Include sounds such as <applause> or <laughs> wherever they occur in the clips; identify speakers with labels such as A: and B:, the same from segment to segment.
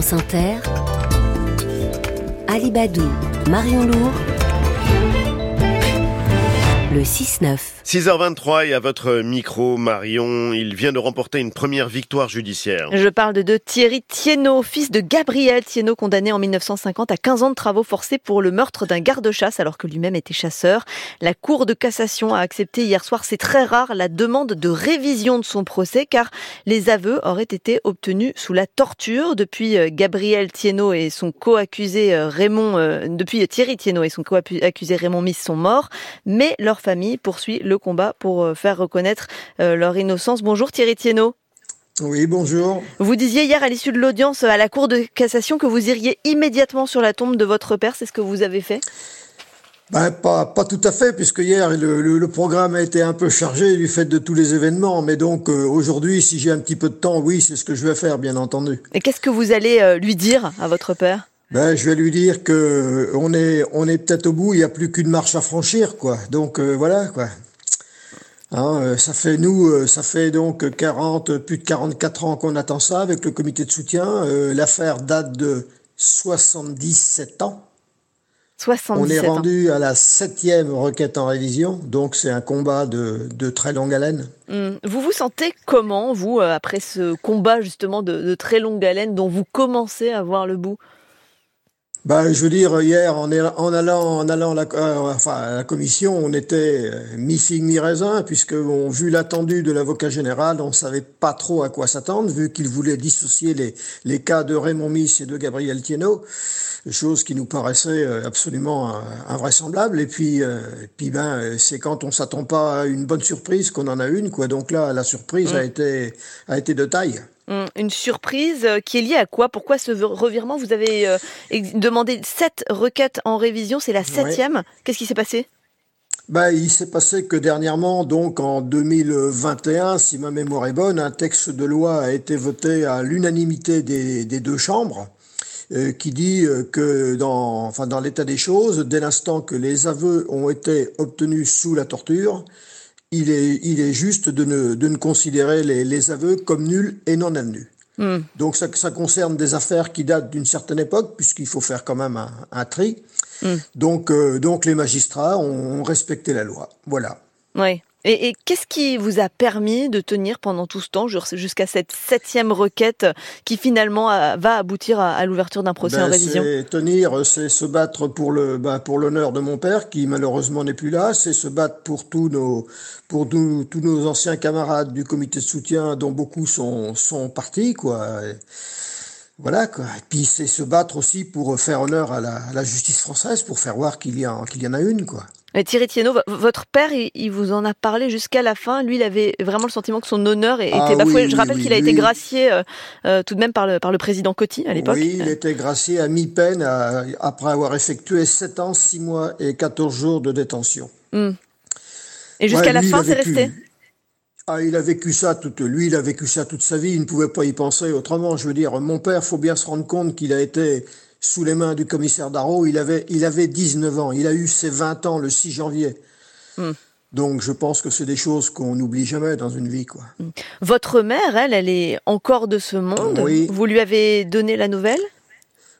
A: France Inter, Alibadou, Marion Lourd, le 6-9.
B: 6h23 et à votre micro, Marion, il vient de remporter une première victoire judiciaire.
C: Je parle de Thierry Thienot, fils de Gabriel Thienot, condamné en 1950 à 15 ans de travaux forcés pour le meurtre d'un garde-chasse alors que lui-même était chasseur. La Cour de cassation a accepté hier soir, c'est très rare, la demande de révision de son procès car les aveux auraient été obtenus sous la torture. Depuis euh, Gabriel Thienot et son co-accusé euh, Raymond, euh, depuis Thierry Thienot et son co-accusé Raymond Miss sont morts, mais leur famille poursuit le combat pour euh, faire reconnaître euh, leur innocence. Bonjour Thierry Thienot.
D: Oui, bonjour.
C: Vous disiez hier à l'issue de l'audience à la Cour de cassation que vous iriez immédiatement sur la tombe de votre père. C'est ce que vous avez fait?
D: Ben, pas, pas tout à fait, puisque hier le, le, le, programme a été un peu chargé du fait de tous les événements. Mais donc euh, aujourd'hui, si j'ai un petit peu de temps, oui, c'est ce que je vais faire, bien entendu.
C: Et qu'est-ce que vous allez euh, lui dire à votre père?
D: Ben, je vais lui dire que on est, on est peut-être au bout. Il n'y a plus qu'une marche à franchir, quoi. Donc euh, voilà, quoi. Hein, euh, ça fait nous, euh, ça fait donc 40, plus de 44 ans qu'on attend ça avec le comité de soutien. Euh, L'affaire date de 77 ans.
C: 77
D: On est
C: ans.
D: rendu à la septième requête en révision, donc c'est un combat de, de, très longue haleine.
C: Hum. Vous vous sentez comment, vous, après ce combat justement de, de très longue haleine dont vous commencez à voir le bout?
D: Ben, je veux dire, hier, en, en allant, en allant à la, euh, enfin, à la commission, on était mi-figue, mi-raisin, puisque, on, vu l'attendu de l'avocat général, on savait pas trop à quoi s'attendre, vu qu'il voulait dissocier les, les cas de Raymond Miss et de Gabriel Thienot, chose qui nous paraissait absolument invraisemblable. Et puis, euh, et puis ben, c'est quand on s'attend pas à une bonne surprise qu'on en a une, quoi. Donc là, la surprise mmh. a été, a été de taille.
C: Une surprise qui est liée à quoi? Pourquoi ce revirement? Vous avez demandé sept requêtes en révision, c'est la septième. Ouais. Qu'est-ce qui s'est passé?
D: Ben, il s'est passé que dernièrement, donc en 2021, si ma mémoire est bonne, un texte de loi a été voté à l'unanimité des, des, deux chambres, euh, qui dit que dans, enfin, dans l'état des choses, dès l'instant que les aveux ont été obtenus sous la torture, il est, il est juste de ne, de ne considérer les, les aveux comme nuls et non advenus. Mm. Donc ça, ça, concerne des affaires qui datent d'une certaine époque, puisqu'il faut faire quand même un, un tri. Mm. Donc, euh, donc les magistrats ont, ont, respecté la loi. Voilà.
C: Oui. Et, et qu'est-ce qui vous a permis de tenir pendant tout ce temps jusqu'à cette septième requête qui finalement va aboutir à, à l'ouverture d'un procès
D: ben,
C: en révision?
D: C'est tenir, c'est se battre pour le ben, pour l'honneur de mon père qui malheureusement n'est plus là, c'est se battre pour tous nos pour tous, tous nos anciens camarades du comité de soutien dont beaucoup sont sont partis quoi. Et, voilà quoi. Et puis c'est se battre aussi pour faire honneur à la, à la justice française, pour faire voir qu'il y a qu'il y en a une quoi.
C: Et Thierry Thienot, votre père, il, vous en a parlé jusqu'à la fin. Lui, il avait vraiment le sentiment que son honneur était
D: ah,
C: bafoué.
D: Oui,
C: Je rappelle
D: oui,
C: qu'il a
D: lui...
C: été gracié euh, euh, tout de même par le, par le président Coty à l'époque.
D: Oui, il était gracié à mi-peine après avoir effectué 7 ans, 6 mois et 14 jours de détention.
C: Mmh. Et jusqu'à
D: ouais,
C: la
D: lui,
C: fin, c'est resté
D: ah, il a vécu ça toute, lui, il a vécu ça toute sa vie. Il ne pouvait pas y penser autrement. Je veux dire, mon père, faut bien se rendre compte qu'il a été sous les mains du commissaire Darro. Il avait, il avait 19 ans. Il a eu ses 20 ans le 6 janvier.
C: Mm.
D: Donc, je pense que c'est des choses qu'on n'oublie jamais dans une vie, quoi.
C: Votre mère, elle, elle est encore de ce monde?
D: Oui.
C: Vous lui avez donné la nouvelle?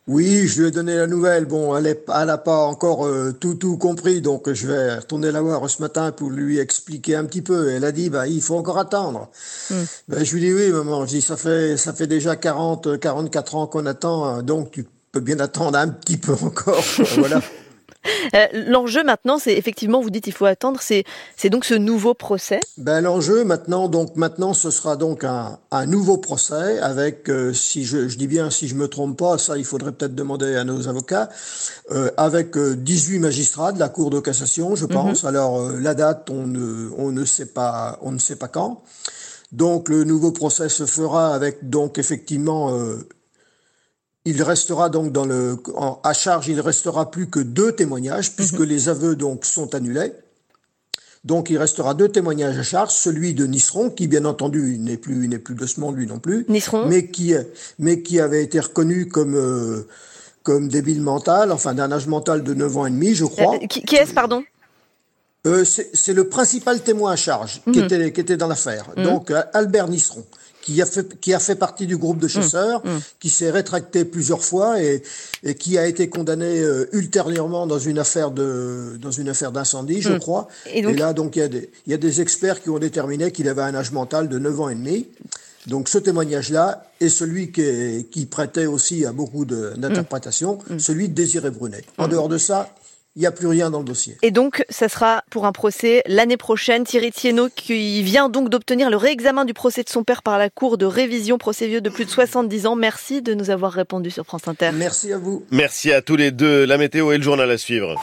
D: Oui, je lui ai donné la nouvelle. Bon, elle n'a pas encore euh, tout tout compris, donc je vais retourner la voir ce matin pour lui expliquer un petit peu. Elle a dit, bah, il faut encore attendre. Mm. Ben, je lui dis oui, maman. Je dis, ça fait ça fait déjà 40, 44 ans qu'on attend, hein, donc tu bien attendre un petit peu encore. <laughs> voilà. <laughs>
C: Euh, l'enjeu maintenant, c'est effectivement, vous dites, il faut attendre. C'est donc ce nouveau procès.
D: Ben l'enjeu maintenant, donc maintenant, ce sera donc un, un nouveau procès avec, euh, si je, je, dis bien, si je me trompe pas, ça, il faudrait peut-être demander à nos avocats, euh, avec 18 magistrats de la Cour de cassation, je pense. Mm -hmm. Alors la date, on ne on ne sait pas, on ne sait pas quand. Donc le nouveau procès se fera avec donc effectivement il restera donc dans le, en, à charge, il restera plus que deux témoignages puisque -hmm. les aveux donc sont annulés. Donc il restera deux témoignages à charge, celui de Nisseron, qui bien entendu n'est plus n'est plus de ce monde lui non plus,
C: Nisseron.
D: mais qui mais qui avait été reconnu comme euh, comme débile mental, enfin d'un âge mental de 9 ans et demi, je crois.
C: Euh, qui, qui est-ce, pardon?
D: Euh, C'est le principal témoin à charge qui était qui était dans l'affaire. Mm -hmm. Donc Albert Nisseron qui a fait qui a fait partie du groupe de mmh. chasseurs, mmh. qui s'est rétracté plusieurs fois et, et qui a été condamné euh, ultérieurement dans une affaire de dans une affaire d'incendie, je mmh. crois. Et, là donc il y a des il y a des experts qui ont déterminé qu'il avait un âge mental de 9 ans et demi. Donc ce témoignage-là est celui qui, qui prêtait aussi à beaucoup d'interprétations, celui de Désiré Brunet. En dehors de ça, il n'y a plus rien dans le dossier.
C: Et donc, ça sera pour un procès l'année prochaine. Thierry Thienot, qui vient donc d'obtenir le réexamen du procès de son père par la Cour de révision, procès vieux de plus de 70 ans. Merci de nous avoir répondu sur France Inter.
D: Merci à vous.
B: Merci à tous les deux. La météo et le journal à suivre.